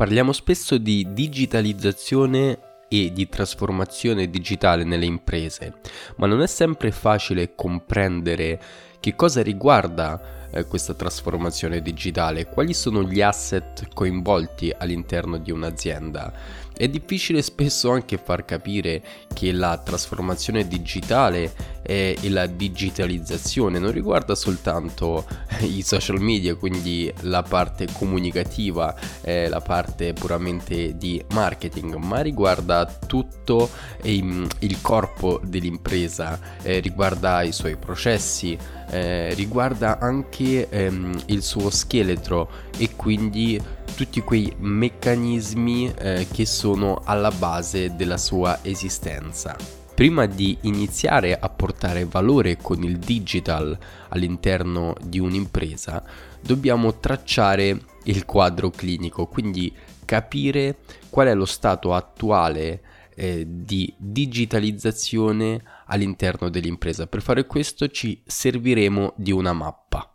Parliamo spesso di digitalizzazione e di trasformazione digitale nelle imprese, ma non è sempre facile comprendere che cosa riguarda eh, questa trasformazione digitale, quali sono gli asset coinvolti all'interno di un'azienda. È difficile spesso anche far capire che la trasformazione digitale e la digitalizzazione non riguarda soltanto i social media, quindi la parte comunicativa, eh, la parte puramente di marketing, ma riguarda tutto il, il corpo dell'impresa, eh, riguarda i suoi processi, eh, riguarda anche ehm, il suo scheletro e quindi tutti quei meccanismi eh, che sono alla base della sua esistenza. Prima di iniziare a portare valore con il digital all'interno di un'impresa, dobbiamo tracciare il quadro clinico, quindi capire qual è lo stato attuale eh, di digitalizzazione all'interno dell'impresa. Per fare questo ci serviremo di una mappa.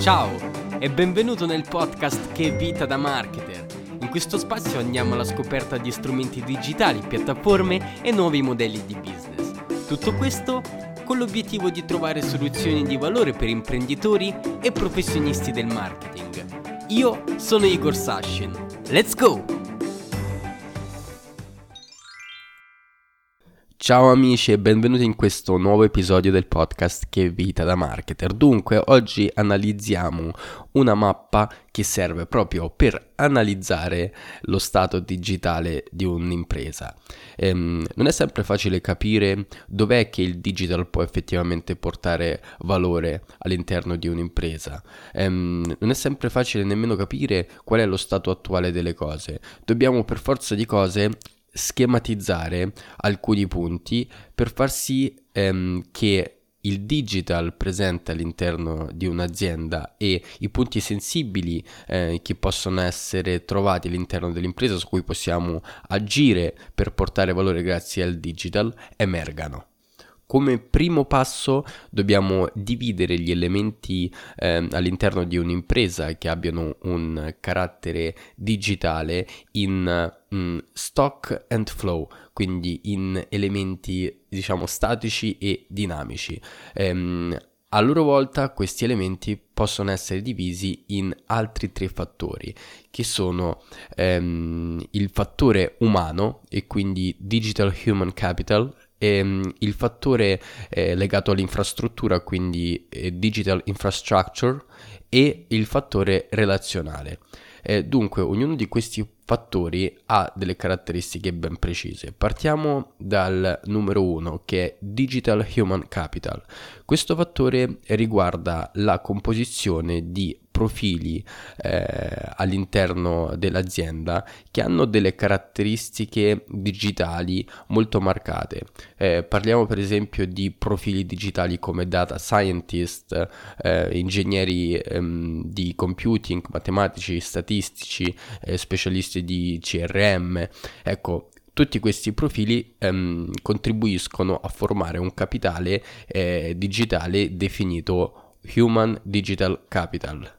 Ciao e benvenuto nel podcast Che vita da marketer. In questo spazio andiamo alla scoperta di strumenti digitali, piattaforme e nuovi modelli di business. Tutto questo con l'obiettivo di trovare soluzioni di valore per imprenditori e professionisti del marketing. Io sono Igor Sashin. Let's go! Ciao amici e benvenuti in questo nuovo episodio del podcast Che vita da marketer. Dunque, oggi analizziamo una mappa che serve proprio per analizzare lo stato digitale di un'impresa. Ehm, non è sempre facile capire dov'è che il digital può effettivamente portare valore all'interno di un'impresa. Ehm, non è sempre facile nemmeno capire qual è lo stato attuale delle cose. Dobbiamo per forza di cose schematizzare alcuni punti per far sì ehm, che il digital presente all'interno di un'azienda e i punti sensibili eh, che possono essere trovati all'interno dell'impresa su cui possiamo agire per portare valore grazie al digital emergano. Come primo passo dobbiamo dividere gli elementi eh, all'interno di un'impresa che abbiano un carattere digitale in mm, stock and flow, quindi in elementi diciamo statici e dinamici. Ehm, a loro volta questi elementi possono essere divisi in altri tre fattori, che sono ehm, il fattore umano e quindi digital human capital, ehm, il fattore eh, legato all'infrastruttura, quindi eh, digital infrastructure, e il fattore relazionale. Eh, dunque, ognuno di questi fattori ha delle caratteristiche ben precise. Partiamo dal numero uno che è Digital Human Capital. Questo fattore riguarda la composizione di profili eh, all'interno dell'azienda che hanno delle caratteristiche digitali molto marcate. Eh, parliamo per esempio di profili digitali come data scientist, eh, ingegneri ehm, di computing, matematici, statistici, eh, specialisti di CRM. Ecco, tutti questi profili ehm, contribuiscono a formare un capitale eh, digitale definito Human Digital Capital.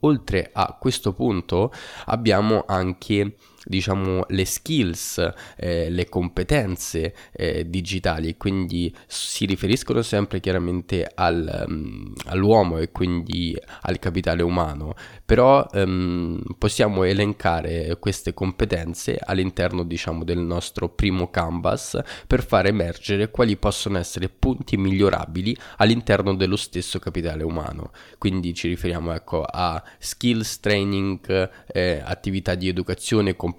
Oltre a questo punto abbiamo anche diciamo le skills, eh, le competenze eh, digitali, quindi si riferiscono sempre chiaramente al, um, all'uomo e quindi al capitale umano, però um, possiamo elencare queste competenze all'interno diciamo del nostro primo canvas per far emergere quali possono essere punti migliorabili all'interno dello stesso capitale umano. Quindi ci riferiamo ecco a skills training, eh, attività di educazione, competenze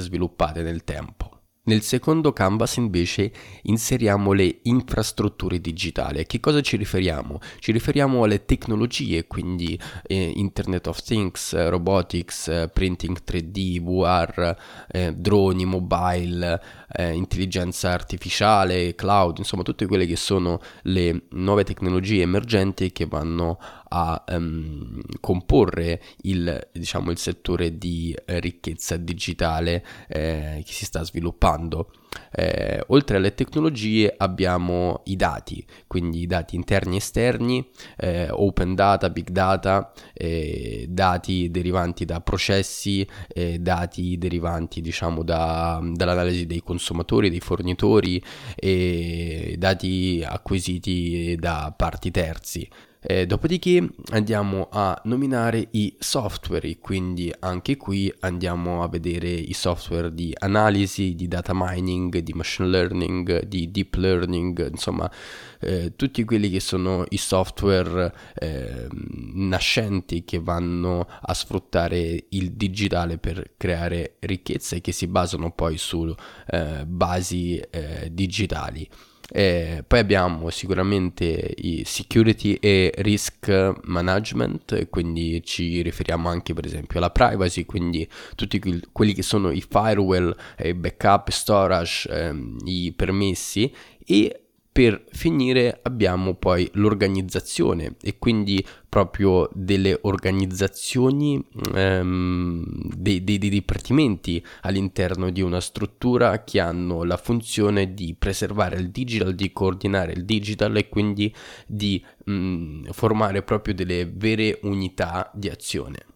sviluppate nel tempo. Nel secondo canvas invece inseriamo le infrastrutture digitali. A che cosa ci riferiamo? Ci riferiamo alle tecnologie, quindi eh, Internet of Things, robotics, eh, printing 3D, VR, eh, droni, mobile, eh, intelligenza artificiale, cloud, insomma tutte quelle che sono le nuove tecnologie emergenti che vanno a um, comporre il, diciamo, il settore di eh, ricchezza digitale eh, che si sta sviluppando. Eh, oltre alle tecnologie abbiamo i dati, quindi i dati interni e esterni, eh, open data, big data, eh, dati derivanti da processi, eh, dati derivanti diciamo da, dall'analisi dei consumatori, dei fornitori dati acquisiti da parti terzi. Eh, dopodiché andiamo a nominare i software, quindi anche qui andiamo a vedere i software di analisi, di data mining, di machine learning, di deep learning, insomma eh, tutti quelli che sono i software eh, nascenti che vanno a sfruttare il digitale per creare ricchezza e che si basano poi su eh, basi eh, digitali. Eh, poi abbiamo sicuramente i security e risk management, quindi ci riferiamo anche per esempio alla privacy, quindi tutti quelli che sono i firewall, i backup, storage, ehm, i permessi e per finire abbiamo poi l'organizzazione e quindi proprio delle organizzazioni, ehm, dei, dei, dei, dipartimenti all'interno di una struttura che hanno la funzione di preservare il digital, di coordinare il digital e quindi di mh, mm, formare proprio delle vere unità di azione.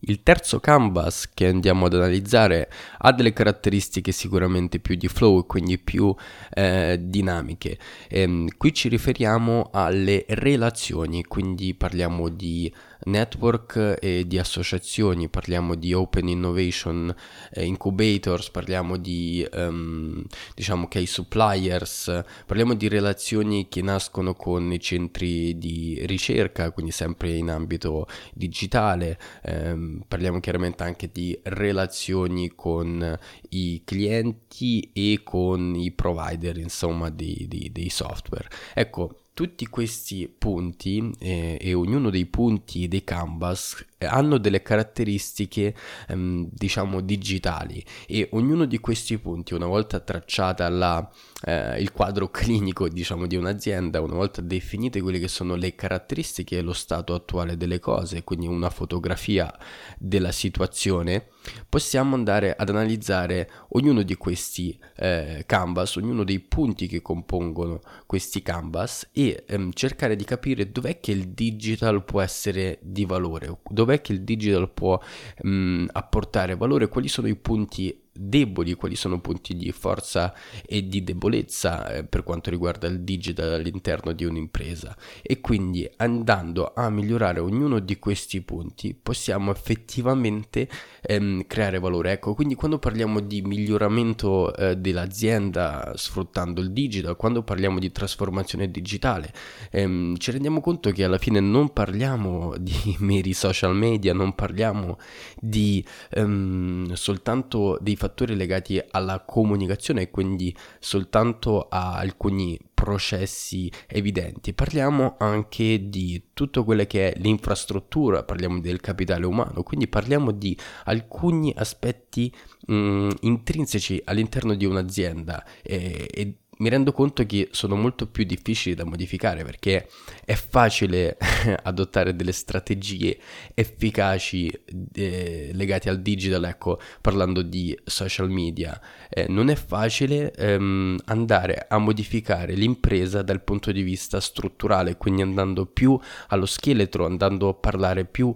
Il terzo canvas che andiamo ad analizzare ha delle caratteristiche sicuramente più di flow e quindi più eh, dinamiche. Ehm, qui ci riferiamo alle relazioni, quindi parliamo di network e di associazioni, parliamo di open innovation eh, incubators, parliamo di um, diciamo che suppliers, parliamo di relazioni che nascono con i centri di ricerca, quindi sempre in ambito digitale, ehm, parliamo chiaramente anche di relazioni con i clienti e con i provider, insomma, dei, dei, dei software. Ecco, tutti questi punti eh, e ognuno dei punti dei canvas hanno delle caratteristiche ehm, diciamo digitali e ognuno di questi punti una volta tracciata la, eh, il quadro clinico diciamo di un'azienda una volta definite quelle che sono le caratteristiche e lo stato attuale delle cose quindi una fotografia della situazione possiamo andare ad analizzare ognuno di questi eh, canvas, ognuno dei punti che compongono questi canvas e ehm, cercare di capire dov'è che il digital può essere di valore, dov'è che il digital può mh, apportare valore, quali sono i punti deboli, quali sono punti di forza e di debolezza eh, per quanto riguarda il digital all'interno di un'impresa e quindi andando a migliorare ognuno di questi punti possiamo effettivamente ehm, creare valore. Ecco, quindi quando parliamo di miglioramento eh, dell'azienda sfruttando il digital, quando parliamo di trasformazione digitale, ehm, ci rendiamo conto che alla fine non parliamo di meri social media, non parliamo di ehm, soltanto dei fattori legati alla comunicazione e quindi soltanto a alcuni processi evidenti, parliamo anche di tutto quello che è l'infrastruttura, parliamo del capitale umano, quindi parliamo di alcuni aspetti mh, intrinseci all'interno di un'azienda e, e mi rendo conto che sono molto più difficili da modificare perché è facile adottare delle strategie efficaci eh, legate al digital, ecco, parlando di social media. Eh, non è facile ehm, andare a modificare l'impresa dal punto di vista strutturale, quindi andando più allo scheletro, andando a parlare più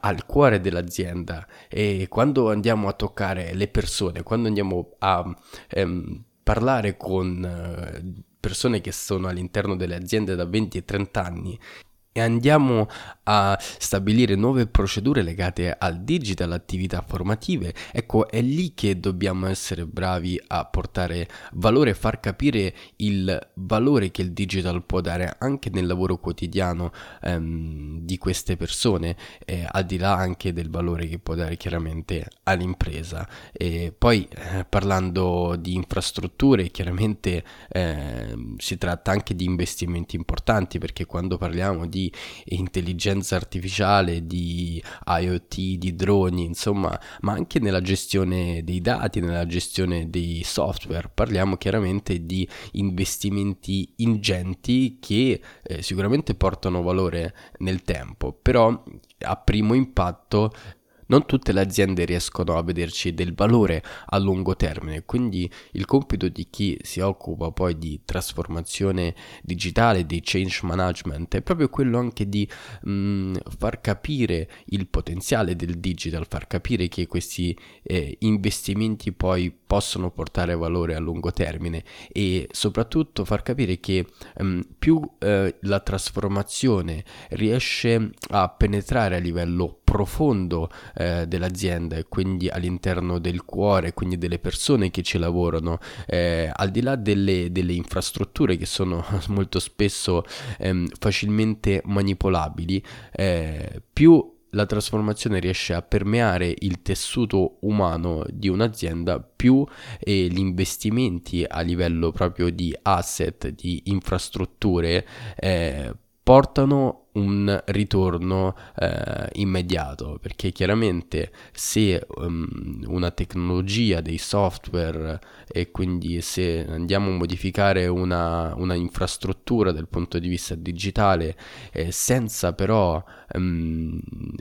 al cuore dell'azienda e quando andiamo a toccare le persone, quando andiamo a ehm, parlare con eh, persone che sono all'interno delle aziende da 20 e 30 anni e andiamo a stabilire nuove procedure legate al digital, attività formative, ecco è lì che dobbiamo essere bravi a portare valore far capire il valore che il digital può dare anche nel lavoro quotidiano ehm, di queste persone, eh, al di là anche del valore che può dare chiaramente all'impresa. E poi eh, parlando di infrastrutture, chiaramente eh, si tratta anche di investimenti importanti perché quando parliamo di intelligenza artificiale, di IoT, di droni, insomma, ma anche nella gestione dei dati, nella gestione dei software. Parliamo chiaramente di investimenti ingenti che eh, sicuramente portano valore nel tempo, però a primo impatto non tutte le aziende riescono a vederci del valore a lungo termine, quindi il compito di chi si occupa poi di trasformazione digitale, di change management, è proprio quello anche di mh, mm, far capire il potenziale del digital, far capire che questi eh, investimenti poi possono portare valore a lungo termine e soprattutto far capire che mh, mm, più eh, la trasformazione riesce a penetrare a livello profondo eh, dell'azienda e quindi all'interno del cuore, quindi delle persone che ci lavorano, eh, al di là delle, delle, infrastrutture che sono molto spesso ehm, facilmente manipolabili, eh, più la trasformazione riesce a permeare il tessuto umano di un'azienda, più eh, gli investimenti a livello proprio di asset, di infrastrutture, eh, portano un ritorno eh, immediato perché chiaramente se um, una tecnologia dei software e quindi se andiamo a modificare una, una infrastruttura dal punto di vista digitale eh, senza però um,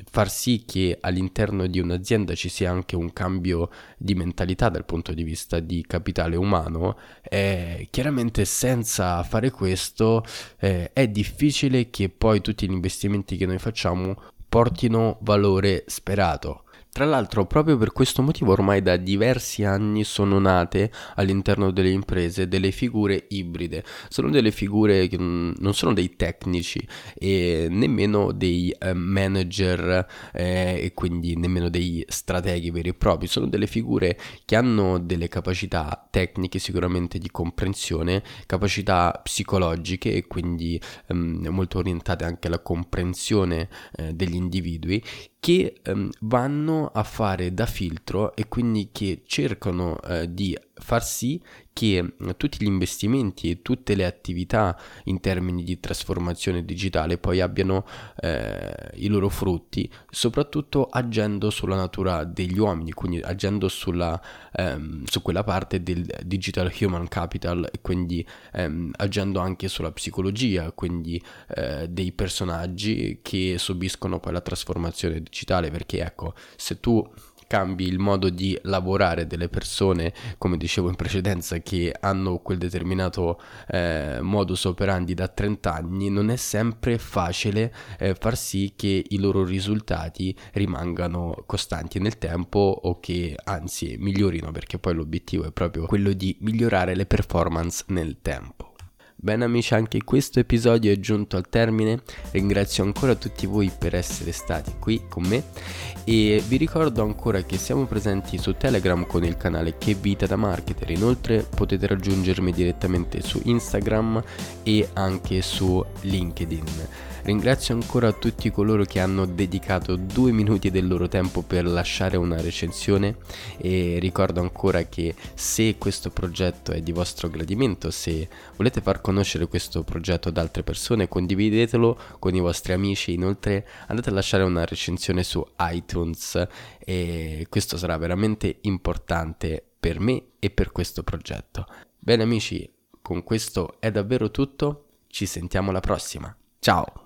far sì che all'interno di un'azienda ci sia anche un cambio di mentalità dal punto di vista di capitale umano eh, chiaramente senza fare questo eh, è difficile che poi tutti gli investimenti che noi facciamo portino valore sperato. Tra l'altro, proprio per questo motivo, ormai da diversi anni sono nate all'interno delle imprese delle figure ibride. Sono delle figure che non sono dei tecnici e nemmeno dei eh, manager eh, e quindi nemmeno dei strateghi veri e propri. Sono delle figure che hanno delle capacità tecniche sicuramente di comprensione, capacità psicologiche e quindi ehm, molto orientate anche alla comprensione eh, degli individui che ehm, vanno a fare da filtro e quindi che cercano eh, di far sì che mm, tutti gli investimenti e tutte le attività in termini di trasformazione digitale poi abbiano eh, i loro frutti, soprattutto agendo sulla natura degli uomini, quindi agendo sulla, ehm, su quella parte del digital human capital quindi ehm, agendo anche sulla psicologia, quindi eh, dei personaggi che subiscono poi la trasformazione digitale, perché ecco, se tu cambi il modo di lavorare delle persone, come dicevo in precedenza, che hanno quel determinato eh, modus operandi da 30 anni, non è sempre facile eh, far sì che i loro risultati rimangano costanti nel tempo o che anzi migliorino, perché poi l'obiettivo è proprio quello di migliorare le performance nel tempo. Bene amici, anche questo episodio è giunto al termine. Ringrazio ancora tutti voi per essere stati qui con me e vi ricordo ancora che siamo presenti su Telegram con il canale Che Vita da Marketer. Inoltre potete raggiungermi direttamente su Instagram e anche su LinkedIn. Ringrazio ancora tutti coloro che hanno dedicato due minuti del loro tempo per lasciare una recensione e ricordo ancora che se questo progetto è di vostro gradimento, se volete far conoscere questo progetto ad altre persone, condividetelo con i vostri amici. Inoltre andate a lasciare una recensione su iTunes e questo sarà veramente importante per me e per questo progetto. Bene amici, con questo è davvero tutto, ci sentiamo alla prossima. Ciao!